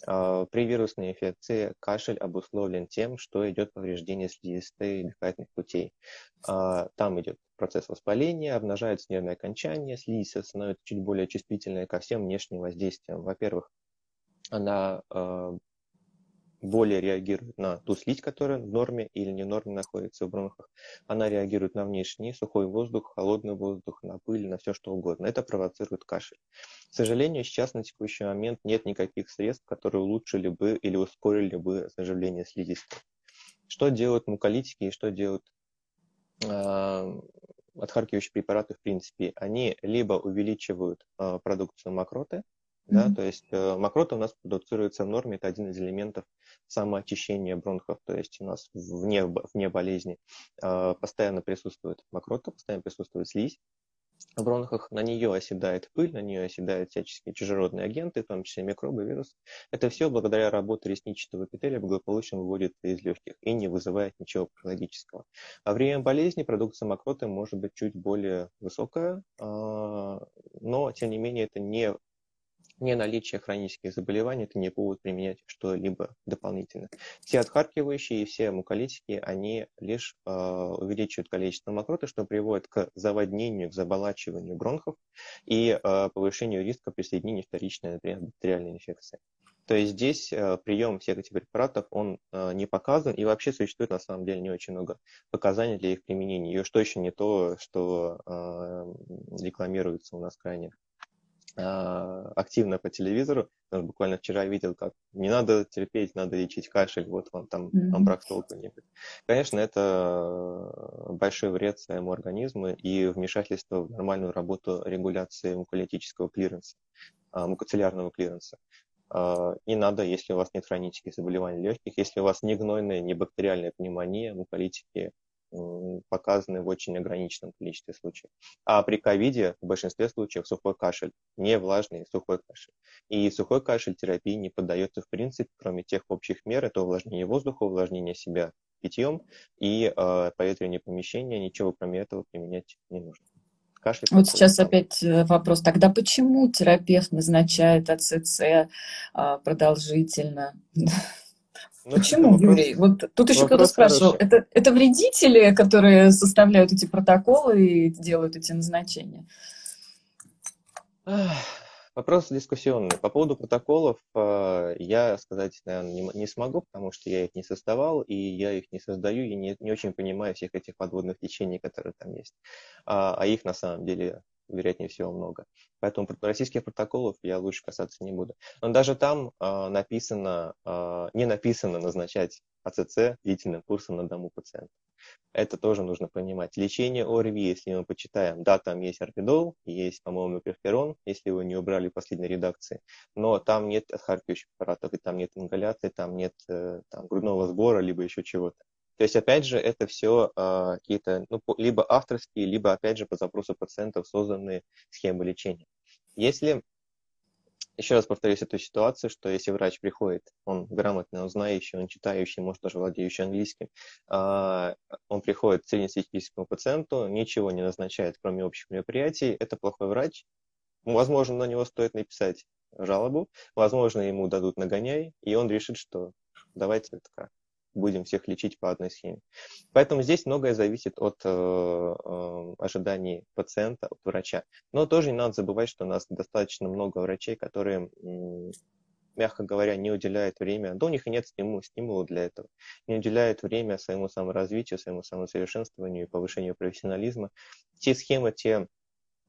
S2: А, при вирусной инфекции кашель обусловлен тем, что идет повреждение слизистой дыхательных путей. А, там идет процесс воспаления, обнажается нервное окончание, слизь становится чуть более чувствительной ко всем внешним воздействиям. Во-первых, она а, более реагирует на ту слизь, которая в норме или не норме находится в бронхах. Она реагирует на внешний сухой воздух, холодный воздух, на пыль, на все что угодно. Это провоцирует кашель. К сожалению, сейчас на текущий момент нет никаких средств, которые улучшили бы или ускорили бы заживление слизистой. Что делают муколитики и что делают э, отхаркивающие препараты в принципе? Они либо увеличивают э, продукцию мокроты, да, mm-hmm. то есть э, мокрота у нас продуцируется в норме, это один из элементов самоочищения бронхов, то есть у нас вне, вне болезни э, постоянно присутствует мокрота, постоянно присутствует слизь, в бронхах, на нее оседает пыль, на нее оседают всяческие чужеродные агенты, в том числе микробы, вирусы. Это все благодаря работе ресничного эпителия благополучно выводит из легких и не вызывает ничего патологического. Во время болезни продукция мокроты может быть чуть более высокая, а, но тем не менее это не не наличие хронических заболеваний – это не повод применять что-либо дополнительно. Все отхаркивающие и все муколитики, они лишь э, увеличивают количество мокроты, что приводит к заводнению, к заболачиванию бронхов и э, повышению риска присоединения вторичной, например, бактериальной инфекции. То есть здесь э, прием всех этих препаратов, он э, не показан, и вообще существует на самом деле не очень много показаний для их применения. И уж точно не то, что э, рекламируется у нас крайне активно по телевизору. Буквально вчера видел, как не надо терпеть, надо лечить кашель, вот вам там mm-hmm. амбракс нибудь Конечно, это большой вред своему организму и вмешательство в нормальную работу регуляции муколитического клиренса, а, мукоцилиарного клиренса. А, не надо, если у вас нет хронических заболеваний легких, если у вас не гнойная, не бактериальная пневмония, муколитики показаны в очень ограниченном количестве случаев. А при ковиде в большинстве случаев сухой кашель, не влажный сухой кашель. И сухой кашель терапии не поддается в принципе, кроме тех общих мер, это увлажнение воздуха, увлажнение себя питьем и э, проветривание помещения, ничего кроме этого применять не нужно.
S1: Кашель вот сейчас там. опять э, вопрос. Тогда почему терапевт назначает АЦЦ а, продолжительно? Ну, Почему, вопрос, Юрий? Вот тут еще кто-то спрашивал, это, это вредители, которые составляют эти протоколы и делают эти назначения?
S2: Вопрос дискуссионный. По поводу протоколов э, я сказать, наверное, не, не смогу, потому что я их не создавал, и я их не создаю, и не, не очень понимаю всех этих подводных течений, которые там есть. А, а их на самом деле вероятнее всего много. Поэтому российских протоколов я лучше касаться не буду. Но даже там э, написано, э, не написано назначать АЦЦ длительным курсом на дому пациента. Это тоже нужно понимать. Лечение ОРВИ, если мы почитаем, да, там есть орбидол, есть, по-моему, перферон, если вы не убрали в последней редакции, но там нет отхаркивающих аппаратов, и там нет ингаляции, там нет э, там, грудного сбора, либо еще чего-то. То есть, опять же, это все а, какие-то ну, либо авторские, либо, опять же, по запросу пациентов созданные схемы лечения. Если, еще раз повторюсь эту ситуацию, что если врач приходит, он грамотный, он знающий, он читающий, может даже владеющий английским, э, он приходит к среднестатистическому пациенту, ничего не назначает, кроме общих мероприятий, это плохой врач. Возможно, на него стоит написать жалобу, возможно, ему дадут нагоняй, и он решит, что давайте это будем всех лечить по одной схеме. Поэтому здесь многое зависит от э, э, ожиданий пациента, от врача. Но тоже не надо забывать, что у нас достаточно много врачей, которые мягко говоря, не уделяет время, да у них и нет стимула, стимула для этого, не уделяет время своему саморазвитию, своему самосовершенствованию и повышению профессионализма. Те схемы, те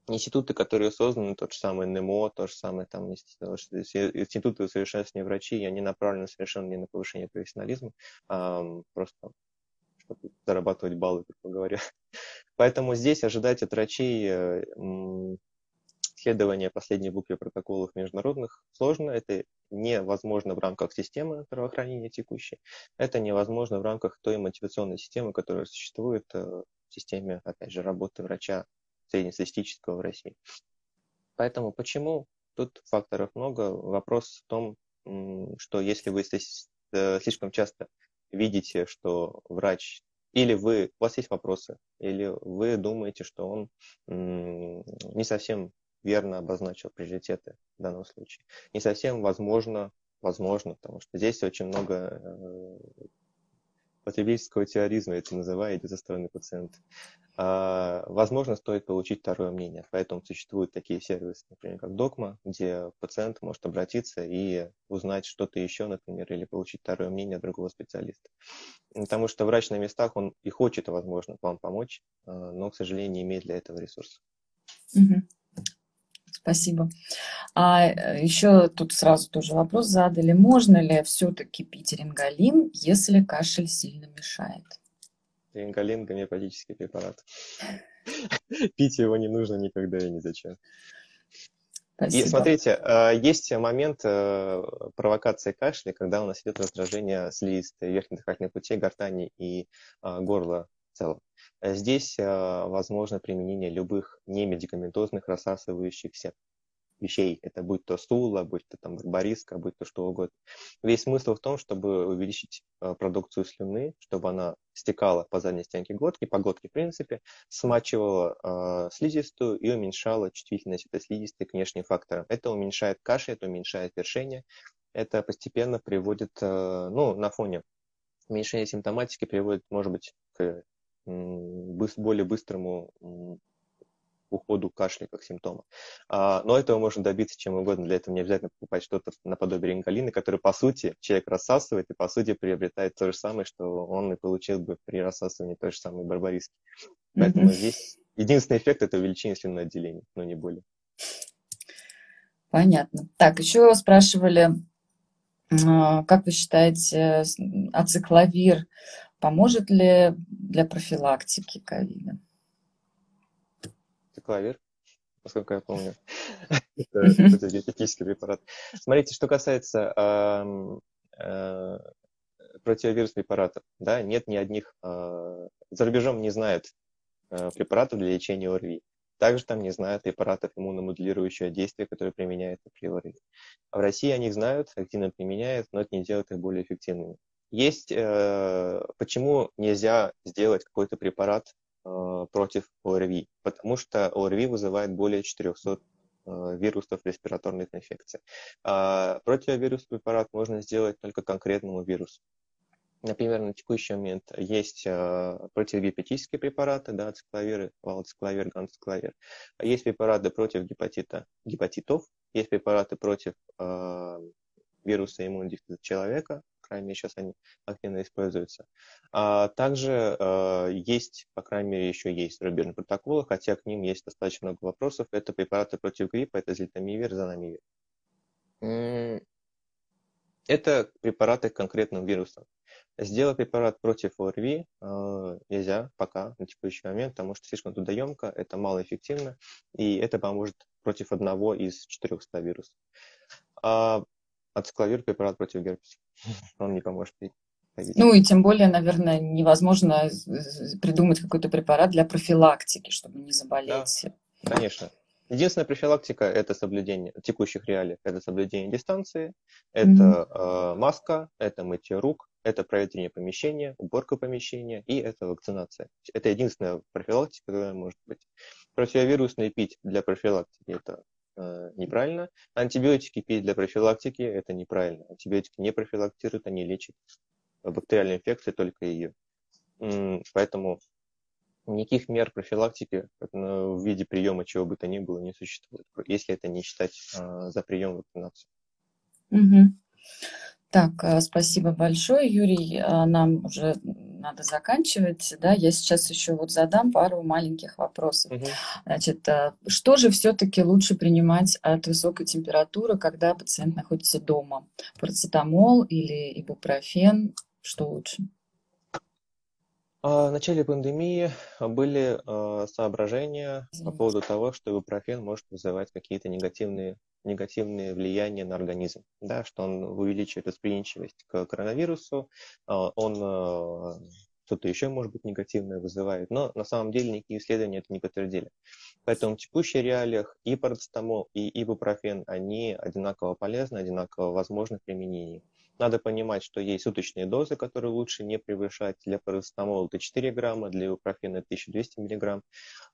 S2: институты, которые созданы, тот же самый НМО, тот же самый там институты усовершенствования врачей, они направлены совершенно не на повышение профессионализма, а просто чтобы зарабатывать баллы, грубо говоря. Поэтому здесь ожидать от врачей э, следования последней букве протоколов международных сложно. Это невозможно в рамках системы здравоохранения текущей. Это невозможно в рамках той мотивационной системы, которая существует э, в системе, опять же, работы врача среднестатистического в России. Поэтому почему? Тут факторов много. Вопрос в том, что если вы э, слишком часто видите, что врач или вы, у вас есть вопросы, или вы думаете, что он не совсем верно обозначил приоритеты в данном случае. Не совсем возможно, возможно, потому что здесь очень много э, потребительского теоризма, это называете со стороны пациента. А, возможно, стоит получить второе мнение. Поэтому существуют такие сервисы, например, как Докма, где пациент может обратиться и узнать что-то еще, например, или получить второе мнение другого специалиста. Потому что врач на местах, он и хочет, возможно, вам помочь, а, но, к сожалению, не имеет для этого ресурсов.
S1: Угу. Спасибо. А э, еще тут сразу тоже вопрос задали. Можно ли все-таки пить рингалин, если кашель сильно мешает?
S2: Рингалин – гомеопатический препарат. Пить его не нужно никогда и ни зачем. Спасибо. И смотрите, э, есть момент э, провокации кашля, когда у нас идет раздражение слизистой верхних дыхательных путей, гортани и горла целом. Э, здесь э, возможно применение любых немедикаментозных рассасывающихся вещей. Это будь то стула, будь то там барбариска, будь то что угодно. Весь смысл в том, чтобы увеличить э, продукцию слюны, чтобы она стекала по задней стенке глотки, по глотке в принципе, смачивала э, слизистую и уменьшала чувствительность этой слизистой к внешним факторам. Это уменьшает кашель, это уменьшает першение, это постепенно приводит, э, ну, на фоне уменьшения симптоматики приводит, может быть, к более быстрому уходу кашля как симптома. А, но этого можно добиться чем угодно. Для этого не обязательно покупать что-то наподобие рингалины, который, по сути, человек рассасывает и, по сути, приобретает то же самое, что он и получил бы при рассасывании той же самой барбариски. Поэтому mm-hmm. здесь единственный эффект – это увеличение слюнного отделения, но не более.
S1: Понятно. Так, еще спрашивали, а, как вы считаете, ацикловир Поможет ли для профилактики ковида?
S2: Цикловир, насколько я помню. Это диететический препарат. Смотрите, что касается э, противовирусных препаратов, да, нет ни одних, э, за рубежом не знают э, препаратов для лечения ОРВИ. Также там не знают препаратов иммуномодулирующего действия, которые применяются при ОРВИ. В России они знают, активно применяют, но это не делает их более эффективными. Есть, э, почему нельзя сделать какой-то препарат э, против ОРВИ? Потому что ОРВИ вызывает более 400 э, вирусов респираторных инфекций. А противовирусный препарат можно сделать только конкретному вирусу. Например, на текущий момент есть противогепатические препараты, да, цикловиры, валоцикловир, ганцикловир. Есть препараты против гепатита, гепатитов, есть препараты против э, вируса иммунодефицита человека, крайней мере, сейчас они активно используются. А также э, есть, по крайней мере, еще есть зарубежные протоколы, хотя к ним есть достаточно много вопросов. Это препараты против гриппа, это зельтамивир, занамивир. Это препараты к конкретным вирусам. Сделать препарат против ОРВИ э, нельзя пока на текущий момент, потому что слишком трудоемко, это малоэффективно, и это поможет против одного из 400 вирусов. А ацикловир препарат против герпеса. Он не поможет
S1: ну и тем более, наверное, невозможно придумать какой-то препарат для профилактики, чтобы не заболеть.
S2: Да, конечно. Единственная профилактика – это соблюдение текущих реалий, это соблюдение дистанции, это mm-hmm. э, маска, это мытье рук, это проветривание помещения, уборка помещения и это вакцинация. Это единственная профилактика, которая может быть. Противовирусные пить для профилактики – это неправильно. Антибиотики пить для профилактики – это неправильно. Антибиотики не профилактируют, они лечат бактериальные инфекции, только ее. Поэтому никаких мер профилактики в виде приема чего бы то ни было не существует, если это не считать а, за прием вакцинации.
S1: Угу. Так, э, спасибо большое, Юрий. Э, нам уже надо заканчивать. Да? Я сейчас еще вот задам пару маленьких вопросов. Угу. Значит, э, что же все-таки лучше принимать от высокой температуры, когда пациент находится дома? Парацетамол или ибупрофен? Что лучше?
S2: А, в начале пандемии были соображения по поводу того, что ибупрофен может вызывать какие-то негативные негативные влияния на организм, да, что он увеличивает восприимчивость к коронавирусу, а, он а, что-то еще, может быть, негативное вызывает, но на самом деле никакие исследования это не подтвердили. Поэтому в текущих реалиях и парацетамол, и ибупрофен, они одинаково полезны, одинаково возможны в применении. Надо понимать, что есть суточные дозы, которые лучше не превышать. Для парацетамола это 4 грамма, для ибупрофена 1200 миллиграмм,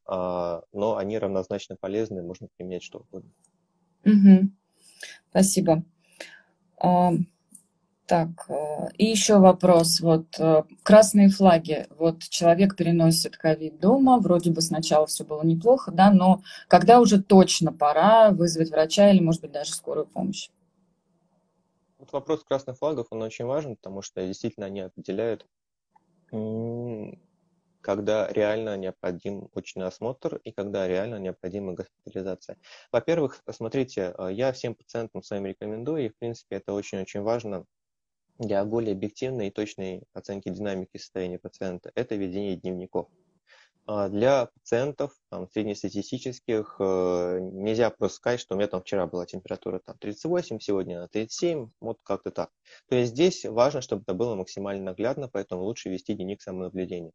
S2: а, но они равнозначно полезны, можно применять что угодно.
S1: Угу. Спасибо. А, так, э, и еще вопрос. Вот э, красные флаги. Вот человек переносит ковид дома, вроде бы сначала все было неплохо, да, но когда уже точно пора вызвать врача или, может быть, даже скорую помощь?
S2: Вот вопрос красных флагов, он очень важен, потому что действительно они определяют когда реально необходим очный осмотр и когда реально необходима госпитализация. Во-первых, смотрите, э, я всем пациентам своим рекомендую, и в принципе это очень-очень важно для более объективной и точной оценки динамики состояния пациента, это ведение дневников. А для пациентов там, среднестатистических э, нельзя просто сказать, что у меня там вчера была температура там, 38, сегодня 37, вот как-то так. То есть здесь важно, чтобы это было максимально наглядно, поэтому лучше вести дневник самонаблюдения.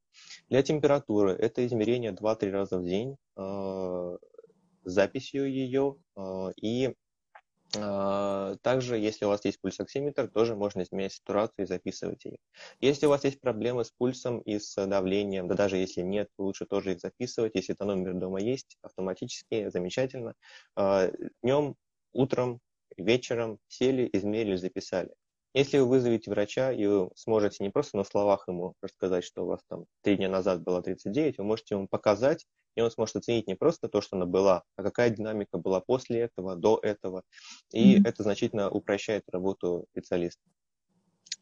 S2: Для температуры это измерение 2-3 раза в день э, с записью ее э, и также, если у вас есть пульсоксиметр, тоже можно изменять сатурацию и записывать ее. Если у вас есть проблемы с пульсом и с давлением, да даже если нет, лучше тоже их записывать. Если тонометр дома есть, автоматически, замечательно. А, Днем, утром, вечером сели, измерили, записали. Если вы вызовете врача, и вы сможете не просто на словах ему рассказать, что у вас там три дня назад было 39, вы можете ему показать, и он сможет оценить не просто то, что она была, а какая динамика была после этого, до этого. И mm-hmm. это значительно упрощает работу специалиста.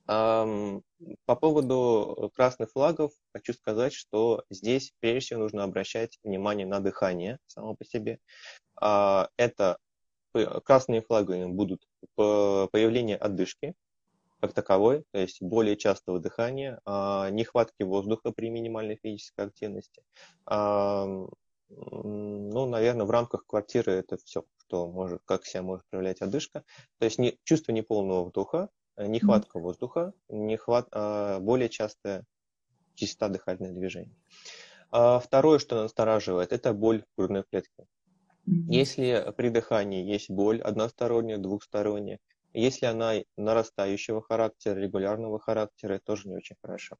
S2: По поводу красных флагов хочу сказать, что здесь прежде всего нужно обращать внимание на дыхание само по себе. А, это красные флаги будут появление отдышки, как таковой, то есть более частого дыхания, а, нехватки воздуха при минимальной физической активности. А, ну, наверное, в рамках квартиры это все, что может, как себя может проявлять одышка. То есть не, чувство неполного вдоха, нехватка mm-hmm. воздуха, нехват, а, более частая частота дыхательных движений. Второе, что настораживает, это боль в грудной клетке. Если при дыхании есть боль односторонняя, двухсторонняя, если она нарастающего характера, регулярного характера, тоже не очень хорошо.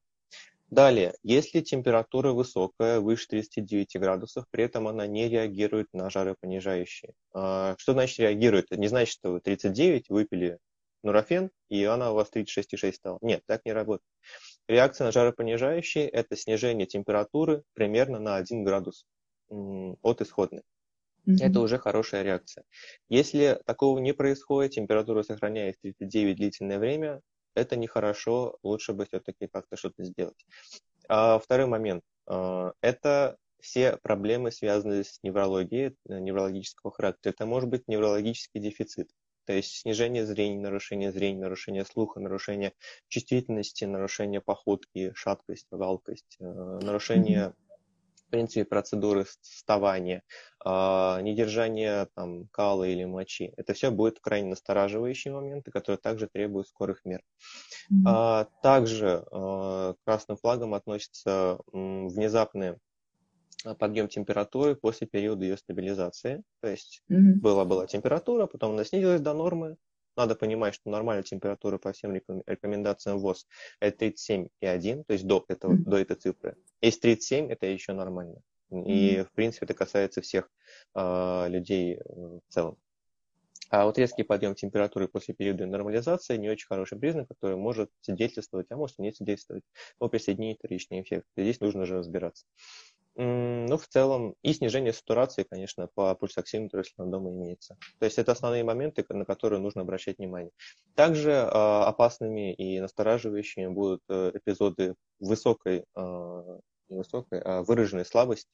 S2: Далее, если температура высокая, выше 39 градусов, при этом она не реагирует на жаропонижающие. А, что значит реагирует? Это не значит, что вы 39 выпили нурофен, и она у вас 36,6 стала. Нет, так не работает. Реакция на жаропонижающие – это снижение температуры примерно на 1 градус от исходной. Mm-hmm. Это уже хорошая реакция. Если такого не происходит, температура сохраняется 39 длительное время, это нехорошо, лучше бы все-таки как-то что-то сделать. А, второй момент. А, это все проблемы, связанные с неврологией, э, неврологического характера. Это может быть неврологический дефицит. То есть снижение зрения, нарушение зрения, нарушение слуха, нарушение чувствительности, нарушение походки, шаткость, валкость, э, нарушение принципе, процедуры вставания, а, недержание там, кала или мочи. Это все будет крайне настораживающие моменты, которые также требуют скорых мер. Mm-hmm. Также а, красным флагом относится внезапный подъем температуры после периода ее стабилизации. То есть mm-hmm. была, была температура, потом она снизилась до нормы, надо понимать, что нормальная температура по всем рекомендациям ВОЗ это 37,1, то есть до, этого, до этой цифры. Если 37, это еще нормально. И, mm-hmm. в принципе, это касается всех э, людей в целом. А вот резкий подъем температуры после периода нормализации не очень хороший признак, который может свидетельствовать, а может и не свидетельствовать о присоединении вторичной инфекции. Здесь нужно же разбираться. Ну, в целом, и снижение сатурации, конечно, по пульсоксиметру, если он дома имеется. То есть это основные моменты, на которые нужно обращать внимание. Также э, опасными и настораживающими будут э, эпизоды высокой, э, не высокой, а выраженной слабости,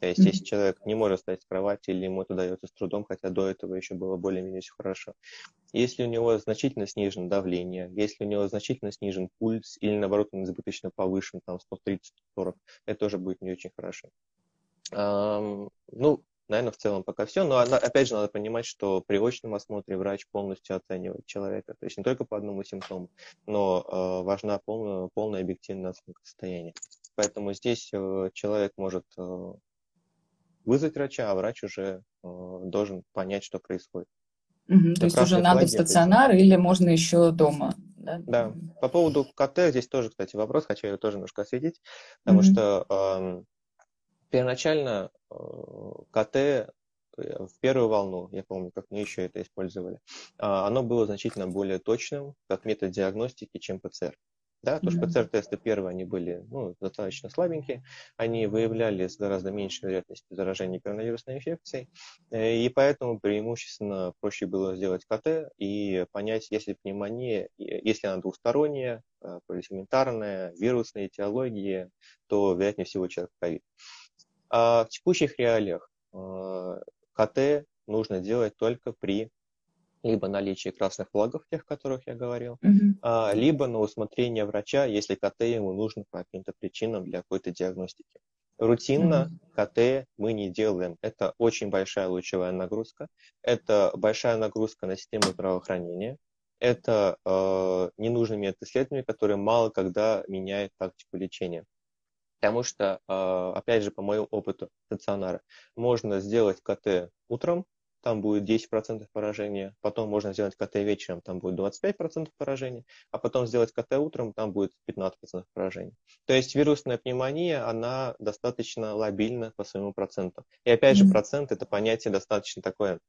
S2: то есть, если человек не может встать с кровати или ему это дается с трудом, хотя до этого еще было более-менее все хорошо. Если у него значительно снижено давление, если у него значительно снижен пульс или, наоборот, он избыточно повышен, там, 130-40, это тоже будет не очень хорошо. Um, ну, наверное, в целом пока все. Но, опять же, надо понимать, что при очном осмотре врач полностью оценивает человека. То есть не только по одному симптому, но э, важна полная, полная объективная оценка состояния. Поэтому здесь э, человек может э, вызвать врача, а врач уже э, должен понять, что происходит.
S1: Угу, то есть уже надо в стационар это... или можно еще дома?
S2: Да? да. По поводу КТ здесь тоже, кстати, вопрос, хочу его тоже немножко осветить, потому угу. что э, первоначально э, КТ э, в первую волну, я помню, как мы еще это использовали, а, оно было значительно более точным как метод диагностики, чем ПЦР. Да, потому что ПЦР-тесты первые, они были ну, достаточно слабенькие, они выявляли с гораздо меньшей вероятностью заражения коронавирусной инфекцией, э, и поэтому преимущественно проще было сделать КТ и понять, если пневмония, если она двусторонняя, э, полисементарная, вирусная этиология, то вероятнее всего человек ковид. А в текущих реалиях э, КТ нужно делать только при либо наличие красных флагов, тех, о которых я говорил, mm-hmm. а, либо на усмотрение врача, если КТ ему нужно по каким-то причинам для какой-то диагностики. Рутинно mm-hmm. КТ мы не делаем. Это очень большая лучевая нагрузка, это большая нагрузка на систему здравоохранения, это э, ненужный метод исследования, который мало когда меняет тактику лечения. Потому что, э, опять же, по моему опыту стационара, можно сделать КТ утром, там будет 10% поражения, потом можно сделать КТ вечером, там будет 25% поражения, а потом сделать КТ утром, там будет 15% поражения. То есть вирусная пневмония, она достаточно лобильна по своему проценту. И опять же, процент это понятие достаточно такое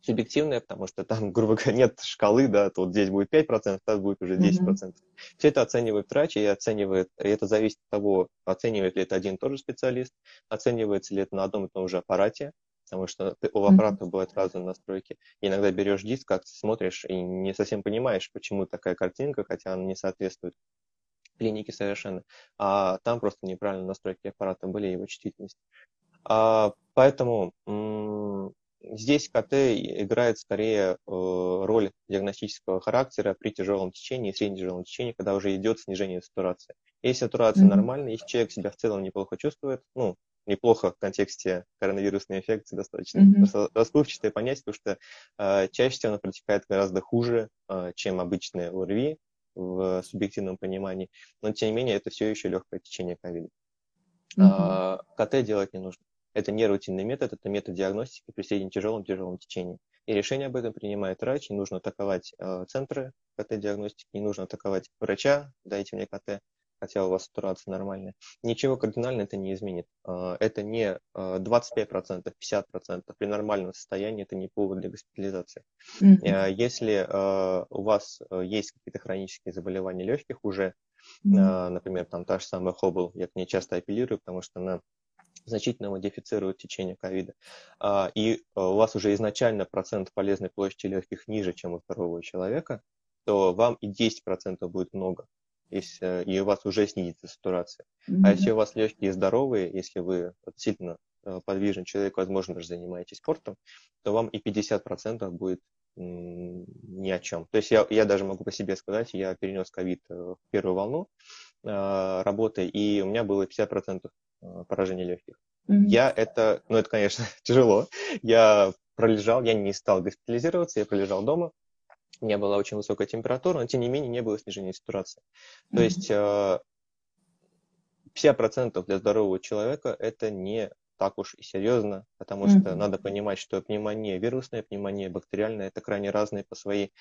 S2: субъективное, потому что там, грубо говоря, нет шкалы, да, то вот здесь будет 5%, там будет уже 10%. Mm-hmm. Все это оценивает врач, и оценивает, и это зависит от того, оценивает ли это один и тот же специалист, оценивается ли это на одном и том же аппарате, потому что ты, у аппарата mm-hmm. бывают разные настройки. Иногда берешь диск, как смотришь, и не совсем понимаешь, почему такая картинка, хотя она не соответствует клинике совершенно. А там просто неправильные настройки аппарата были, его чувствительность. А, поэтому м- здесь КТ играет скорее э, роль диагностического характера при тяжелом течении и средне тяжелом течении, когда уже идет снижение сатурации. Если сатурация mm-hmm. нормальная, если человек себя в целом неплохо чувствует, ну, неплохо в контексте коронавирусной инфекции достаточно mm-hmm. расплывчатое понятие, потому что э, чаще всего оно протекает гораздо хуже, э, чем обычное ОРВИ в субъективном понимании, но тем не менее это все еще легкое течение ковида. Mm-hmm. Э, КТ делать не нужно. Это не рутинный метод, это метод диагностики при среднем тяжелом тяжелом течении. И решение об этом принимает врач, не нужно атаковать э, центры КТ-диагностики, не нужно атаковать врача, дайте мне КТ, хотя у вас сатурация нормальная, ничего кардинально это не изменит. А, это не 25%, 50%. При нормальном состоянии это не повод для госпитализации. Mm-hmm. Если а, у вас есть какие-то хронические заболевания легких уже, mm-hmm. например, там та же самая Хоббл, я к ней часто апеллирую, потому что она значительно модифицирует течение ковида, и у вас уже изначально процент полезной площади легких ниже, чем у здорового человека, то вам и 10% будет много если, и у вас уже снизится сатурация. Mm-hmm. А если у вас легкие здоровые, если вы сильно э, подвижный человек, возможно, даже занимаетесь спортом, то вам и 50% будет ни о чем. То есть я, я даже могу по себе сказать, я перенес ковид э, в первую волну э, работы, и у меня было 50% э, поражения легких. Mm-hmm. Я это, ну это, конечно, тяжело. Я пролежал, я не стал госпитализироваться, я пролежал дома, не была очень высокая температура, но тем не менее не было снижения сатурации. Mm-hmm. То есть 50% э, для здорового человека это не так уж и серьезно, потому mm-hmm. что надо понимать, что пневмония вирусная, пневмония бактериальная это крайне разные по своей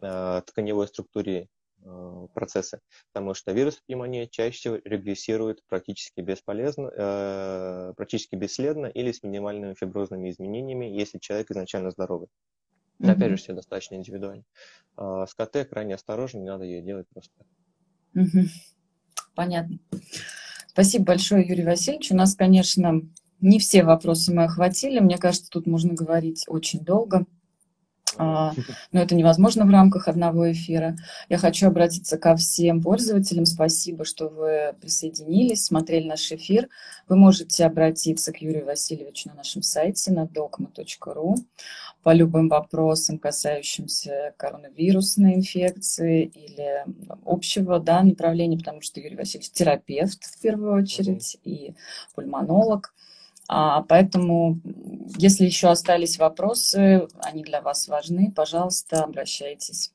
S2: э, тканевой структуре э, процессы, потому что вирус пневмония чаще всего регрессирует практически бесполезно, э, практически бесследно или с минимальными фиброзными изменениями, если человек изначально здоровый. Mm-hmm. Опять же, все достаточно индивидуально. А с КТ крайне осторожно, не надо ее делать просто.
S1: Mm-hmm. Понятно. Спасибо большое, Юрий Васильевич. У нас, конечно, не все вопросы мы охватили. Мне кажется, тут можно говорить очень долго. А, но это невозможно в рамках одного эфира. Я хочу обратиться ко всем пользователям. Спасибо, что вы присоединились, смотрели наш эфир. Вы можете обратиться к Юрию Васильевичу на нашем сайте на dogma.ru по любым вопросам, касающимся коронавирусной инфекции или общего да, направления, потому что Юрий Васильевич терапевт в первую очередь и пульмонолог. А, поэтому, если еще остались вопросы, они для вас важны, пожалуйста, обращайтесь.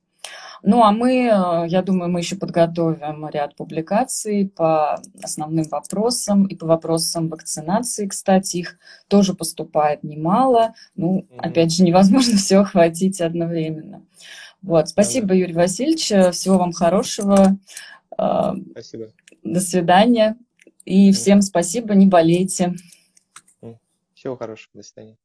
S1: Ну, а мы, э, я думаю, мы еще подготовим ряд публикаций по основным вопросам и по вопросам вакцинации. Кстати, их тоже поступает немало. Ну, mm-hmm. опять же, невозможно все охватить одновременно. Вот, спасибо, Юрий Васильевич. Всего вам хорошего.
S2: Э, спасибо.
S1: До свидания. И всем спасибо, не болейте.
S2: Всего хорошего, до свидания.